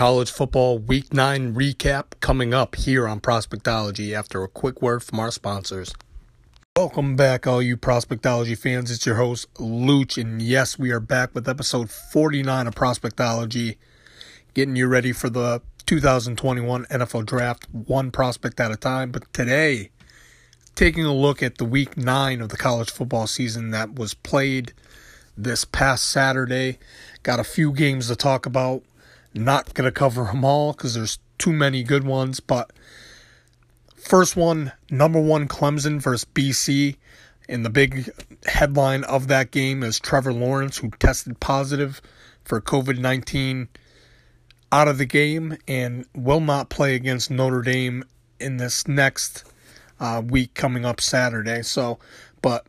college football week 9 recap coming up here on Prospectology after a quick word from our sponsors. Welcome back, all you Prospectology fans. It's your host, Luch, and yes, we are back with episode 49 of Prospectology, getting you ready for the 2021 NFL Draft, one prospect at a time. But today, taking a look at the week 9 of the college football season that was played this past Saturday. Got a few games to talk about. Not going to cover them all because there's too many good ones, but first one, number one, Clemson versus BC. And the big headline of that game is Trevor Lawrence, who tested positive for COVID 19, out of the game and will not play against Notre Dame in this next uh, week coming up Saturday. So, but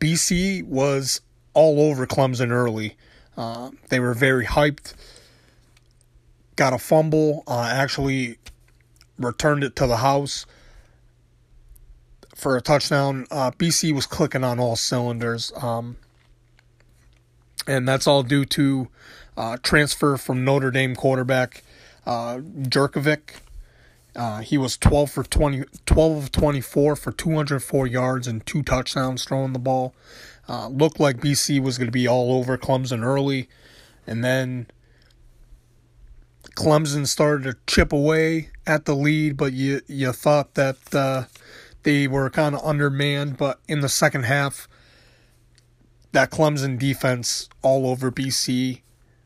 BC was all over Clemson early. Uh, they were very hyped. Got a fumble, uh, actually returned it to the house for a touchdown. Uh, BC was clicking on all cylinders. Um, and that's all due to uh, transfer from Notre Dame quarterback uh, Jurkovec. Uh, he was 12 for 20, 12 of 24 for 204 yards and two touchdowns throwing the ball. Uh, looked like BC was going to be all over Clemson early, and then Clemson started to chip away at the lead, but you you thought that uh, they were kind of undermanned. But in the second half, that Clemson defense all over BC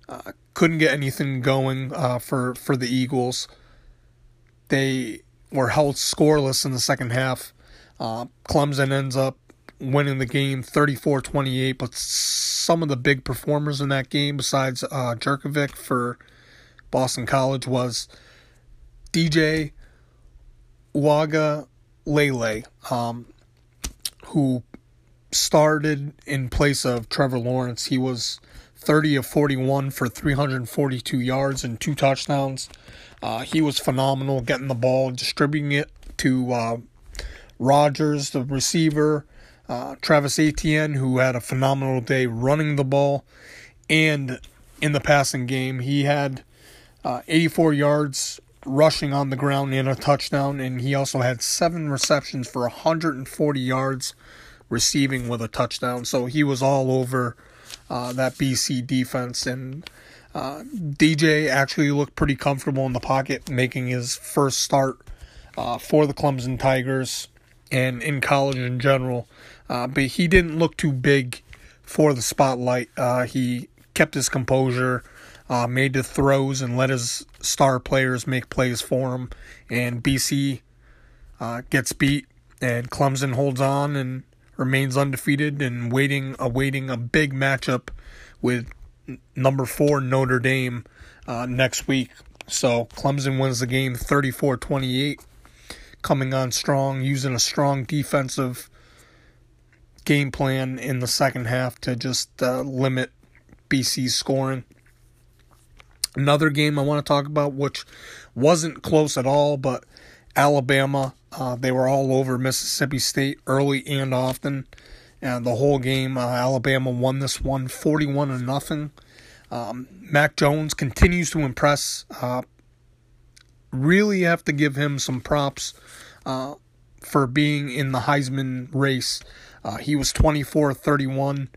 uh, couldn't get anything going uh, for for the Eagles. They were held scoreless in the second half. Uh, Clemson ends up winning the game 34 28. But some of the big performers in that game, besides uh, Jurkovec for Boston College, was DJ Waga Lele, um, who started in place of Trevor Lawrence. He was 30 of 41 for 342 yards and two touchdowns. Uh, he was phenomenal getting the ball, distributing it to uh, Rodgers, the receiver, uh, Travis Etienne, who had a phenomenal day running the ball and in the passing game. He had uh, 84 yards rushing on the ground and a touchdown, and he also had seven receptions for 140 yards receiving with a touchdown. So he was all over uh, that BC defense, and uh, DJ actually looked pretty comfortable in the pocket, making his first start uh, for the Clemson Tigers and in college in general. Uh, but he didn't look too big for the spotlight. Uh, he kept his composure, uh, made the throws, and let his star players make plays for him. And BC uh, gets beat, and Clemson holds on and remains undefeated and waiting, awaiting a big matchup with number four Notre Dame uh, next week. So Clemson wins the game 34 28, coming on strong, using a strong defensive game plan in the second half to just uh, limit BC's scoring. Another game I want to talk about, which wasn't close at all, but Alabama, uh, they were all over Mississippi State early and often. And the whole game, uh, Alabama won this one 41 to nothing. Um, Mac Jones continues to impress. Uh, really have to give him some props uh, for being in the Heisman race. Uh, he was 24 31,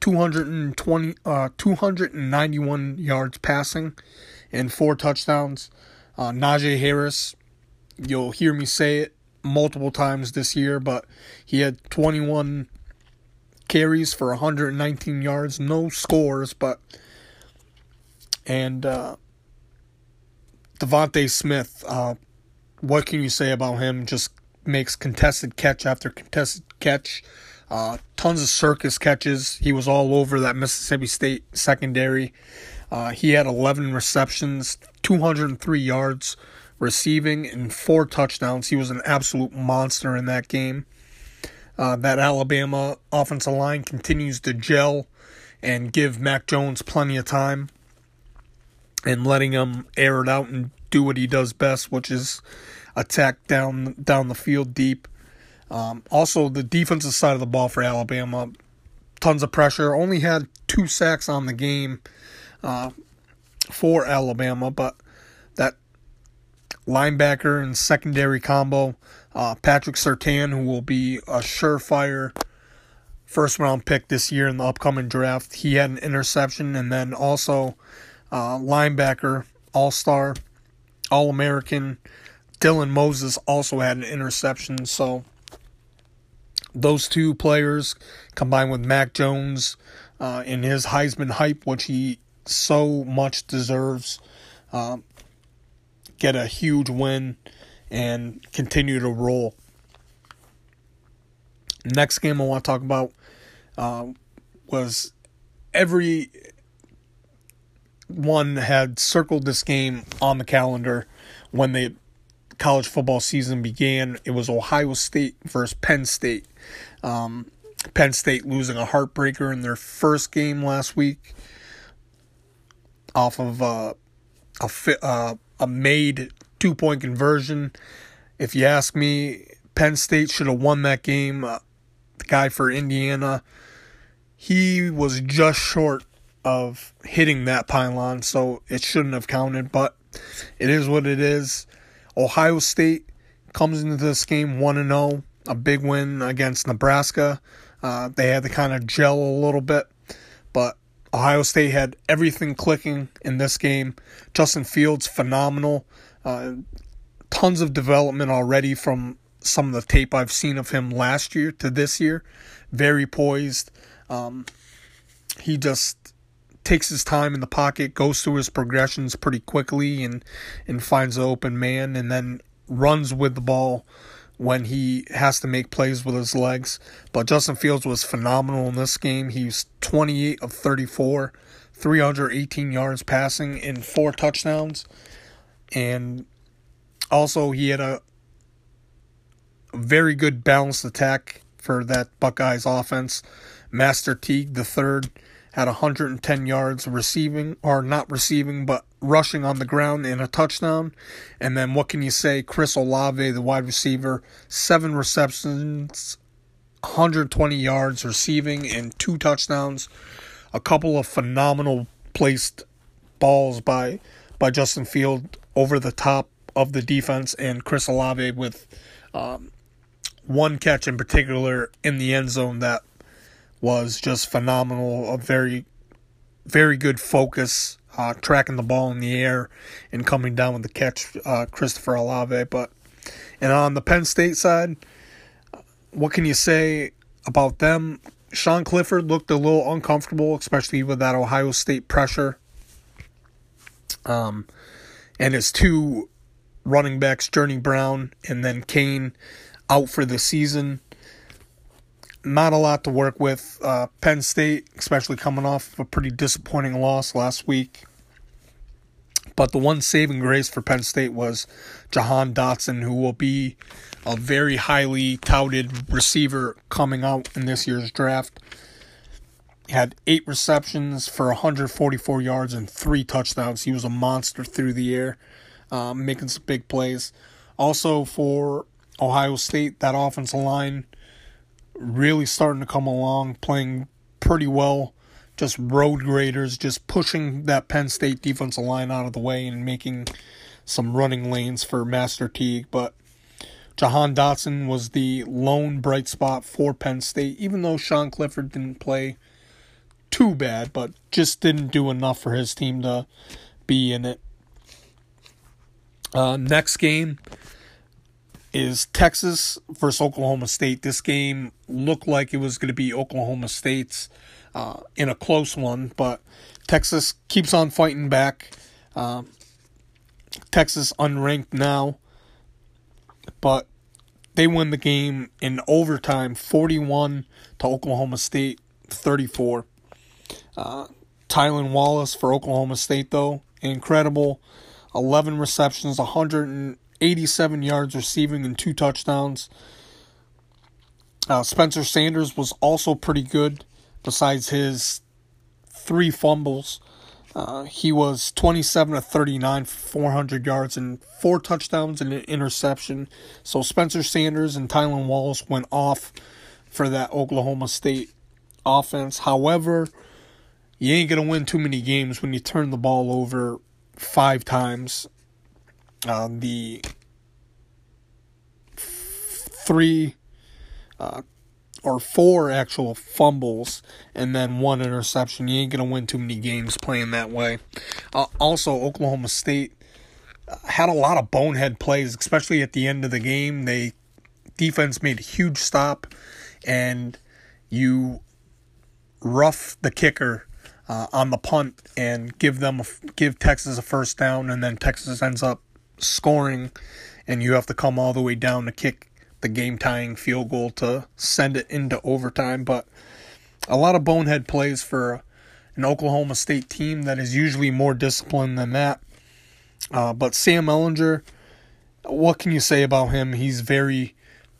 220, uh, 291 yards passing, and four touchdowns. Uh, Najee Harris, you'll hear me say it multiple times this year, but he had 21 carries for 119 yards, no scores, but and uh, DeVonta Smith, uh, what can you say about him? Just makes contested catch after contested catch. Uh, tons of circus catches. He was all over that Mississippi State secondary. Uh, he had 11 receptions, 203 yards receiving, and four touchdowns. He was an absolute monster in that game. Uh, that Alabama offensive line continues to gel and give Mac Jones plenty of time and letting him air it out and do what he does best, which is attack down down the field deep. Um, also, the defensive side of the ball for Alabama, tons of pressure. Only had two sacks on the game uh, for Alabama, but that linebacker and secondary combo. Uh, Patrick Surtain, who will be a surefire first round pick this year in the upcoming draft, he had an interception, and then also uh, linebacker, all star, all American. Dylan Moses also had an interception. So those two players combined with Mac Jones uh, in his Heisman hype, which he so much deserves, uh, get a huge win and continue to roll. Next game I want to talk about uh, was every one had circled this game on the calendar when the college football season began. It was Ohio State versus Penn State. Um, Penn State losing a heartbreaker in their first game last week off of uh, a uh, a made two point conversion. If you ask me, Penn State should have won that game. Uh, the guy for Indiana, he was just short of hitting that pylon, so it shouldn't have counted, but it is what it is. Ohio State comes into this game 1 0, a big win against Nebraska. Uh, they had to kind of gel a little bit, but Ohio State had everything clicking in this game. Justin Fields, phenomenal. Uh, tons of development already from some of the tape I've seen of him last year to this year. Very poised. Um, he just takes his time in the pocket, goes through his progressions pretty quickly, and and finds the open man, and then runs with the ball when he has to make plays with his legs. But Justin Fields was phenomenal in this game. He's 28 of 34, 318 yards passing, and four touchdowns. And also, he had a very good balanced attack for that Buckeyes offense. Master Teague the third had 110 yards receiving, or not receiving, but rushing on the ground and a touchdown. And then what can you say? Chris Olave, the wide receiver, seven receptions, 120 yards receiving, and two touchdowns. A couple of phenomenal placed balls by by Justin Field over the top of the defense, and Chris Olave with um, one catch in particular in the end zone that was just phenomenal. A very, very good focus, uh, tracking the ball in the air and coming down with the catch, uh, Christopher Olave. But and on the Penn State side, what can you say about them? Sean Clifford looked a little uncomfortable, especially with that Ohio State pressure. Um, and his two running backs, Journey Brown and then Cain, out for the season not a lot to work with. Uh, Penn State, especially coming off a pretty disappointing loss last week. But the one saving grace for Penn State was Jahan Dotson, who will be a very highly touted receiver coming out in this year's draft. He had eight receptions for 144 yards and three touchdowns. He was a monster through the air, um, making some big plays. Also for Ohio State, that offensive line really starting to come along, playing pretty well. Just road graders, just pushing that Penn State defensive line out of the way and making some running lanes for Master Teague. But Jahan Dotson was the lone bright spot for Penn State, even though Sean Clifford didn't play too bad, but just didn't do enough for his team to be in it. Uh, next game, is Texas versus Oklahoma State. This game looked like it was going to be Oklahoma State's uh, in a close one, but Texas keeps on fighting back. Uh, Texas unranked now, but they win the game in overtime 41 to Oklahoma State 34. Uh, Tylan Wallace for Oklahoma State, though, incredible. 11 receptions, 100 87 yards receiving and two touchdowns. Uh, Spencer Sanders was also pretty good, besides his three fumbles. Uh, he was 27 to 39 400 yards and four touchdowns and an interception. So Spencer Sanders and Tylan Wallace went off for that Oklahoma State offense. However, you ain't going to win too many games when you turn the ball over five times uh, the three uh, or four actual fumbles and then one interception. You ain't going to win too many games playing that way. Uh, also, Oklahoma State uh, had a lot of bonehead plays, especially at the end of the game. They defense made a huge stop, and you rough the kicker uh, on the punt and give them a, give Texas a first down, and then Texas ends up scoring, and you have to come all the way down to kick the game tying field goal to send it into overtime. But a lot of bonehead plays for an Oklahoma State team that is usually more disciplined than that. Uh, but Sam Ehlinger, what can you say about him? He's very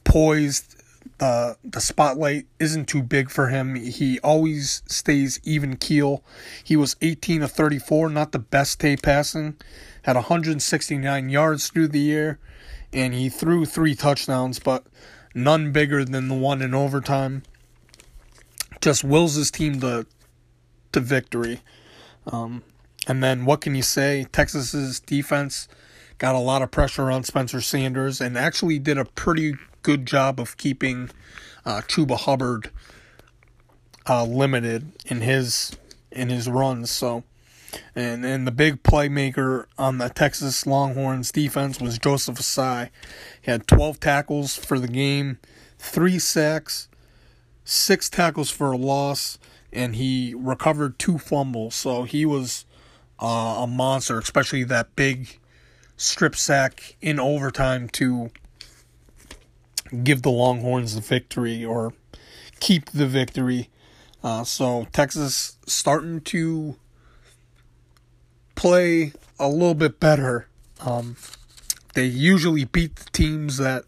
poised. The the spotlight isn't too big for him. He always stays even keel. He was 18 of 34, not the best day passing. Had 169 yards through the year and he threw three touchdowns, but none bigger than the one in overtime. Just wills his team to to victory. Um, and then what can you say? Texas's defense got a lot of pressure on Spencer Sanders and actually did a pretty good job of keeping uh, Chuba Hubbard uh, limited in his in his runs. So and then the big playmaker on the Texas Longhorns defense was Joseph Ossai. He had 12 tackles for the game, three sacks, six tackles for a loss, and he recovered two fumbles. So he was uh, a monster, especially that big strip sack in overtime to give the Longhorns the victory or keep the victory. Uh, so Texas starting to play a little bit better. Um, they usually beat the teams that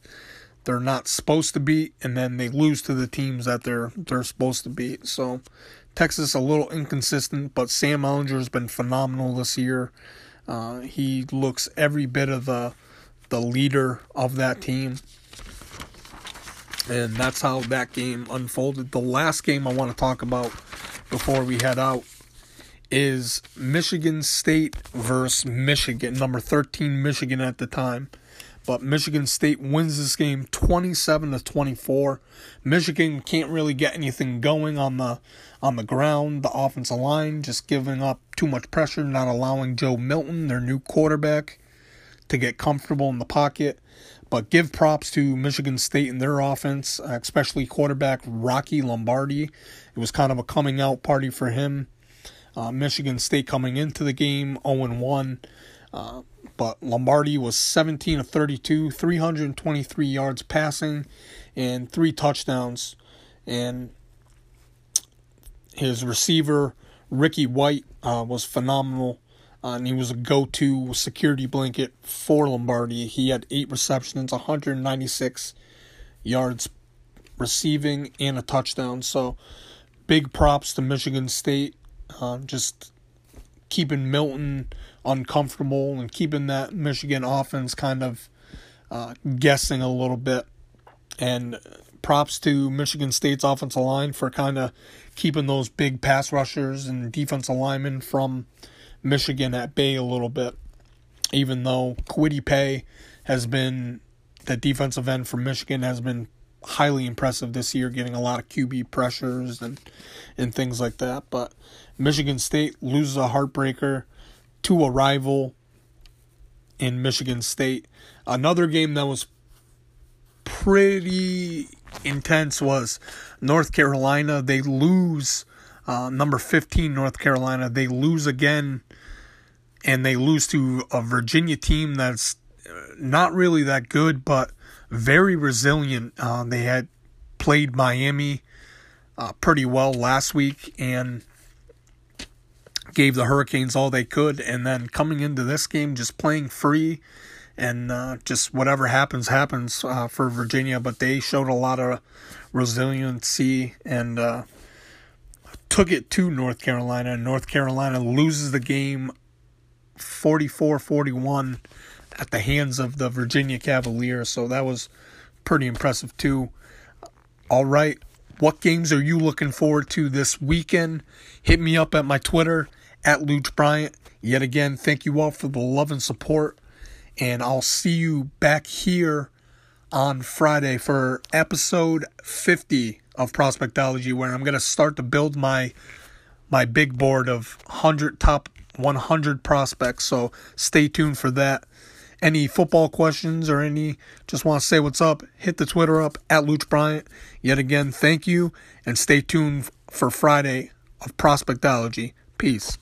they're not supposed to beat, and then they lose to the teams that they're they're supposed to beat. So Texas a little inconsistent, but Sam Ehlinger has been phenomenal this year. Uh, he looks every bit of the the leader of that team. And that's how that game unfolded. The last game I want to talk about before we head out is Michigan State versus Michigan, number 13 Michigan at the time. But Michigan State wins this game 27 to 24. Michigan can't really get anything going on the on the ground, the offensive line just giving up too much pressure, not allowing Joe Milton, their new quarterback, to get comfortable in the pocket. But give props to Michigan State and their offense, especially quarterback Rocky Lombardi. It was kind of a coming out party for him. Uh, Michigan State coming into the game 0 1. Uh, but Lombardi was 17 of 32, 323 yards passing, and three touchdowns. And his receiver, Ricky White, uh, was phenomenal. Uh, and he was a go to security blanket for Lombardi. He had eight receptions, 196 yards receiving, and a touchdown. So, big props to Michigan State uh, just keeping Milton uncomfortable and keeping that Michigan offense kind of uh, guessing a little bit. And props to Michigan State's offensive line for kind of keeping those big pass rushers and defensive linemen from Michigan at bay a little bit. Even though Kwity Paye has been the defensive end for Michigan has been highly impressive this year, getting a lot of QB pressures and and things like that. But Michigan State loses a heartbreaker to a rival in Michigan State. Another game that was pretty intense was North Carolina. They lose uh, number 15 North Carolina. They lose again and they lose to a Virginia team that's uh, not really that good but very resilient. Uh, they had played Miami uh, pretty well last week and gave the Hurricanes all they could, and then coming into this game just playing free and uh, just whatever happens happens uh, for Virginia. But they showed a lot of resiliency and uh, took it to North Carolina. And North Carolina loses the game 44-41 at the hands of the Virginia Cavaliers. So that was pretty impressive too. All right. What games are you looking forward to this weekend? Hit me up at my Twitter at Luch Bryant. Yet again, thank you all for the love and support. And I'll see you back here on Friday for episode 50 of Prospectology, where I'm going to start to build my my big board of 100 top 100 prospects. So stay tuned for that. Any football questions or any just want to say what's up, hit the Twitter up at Luch Bryant. Yet again, thank you and stay tuned for Friday of Prospectology. Peace.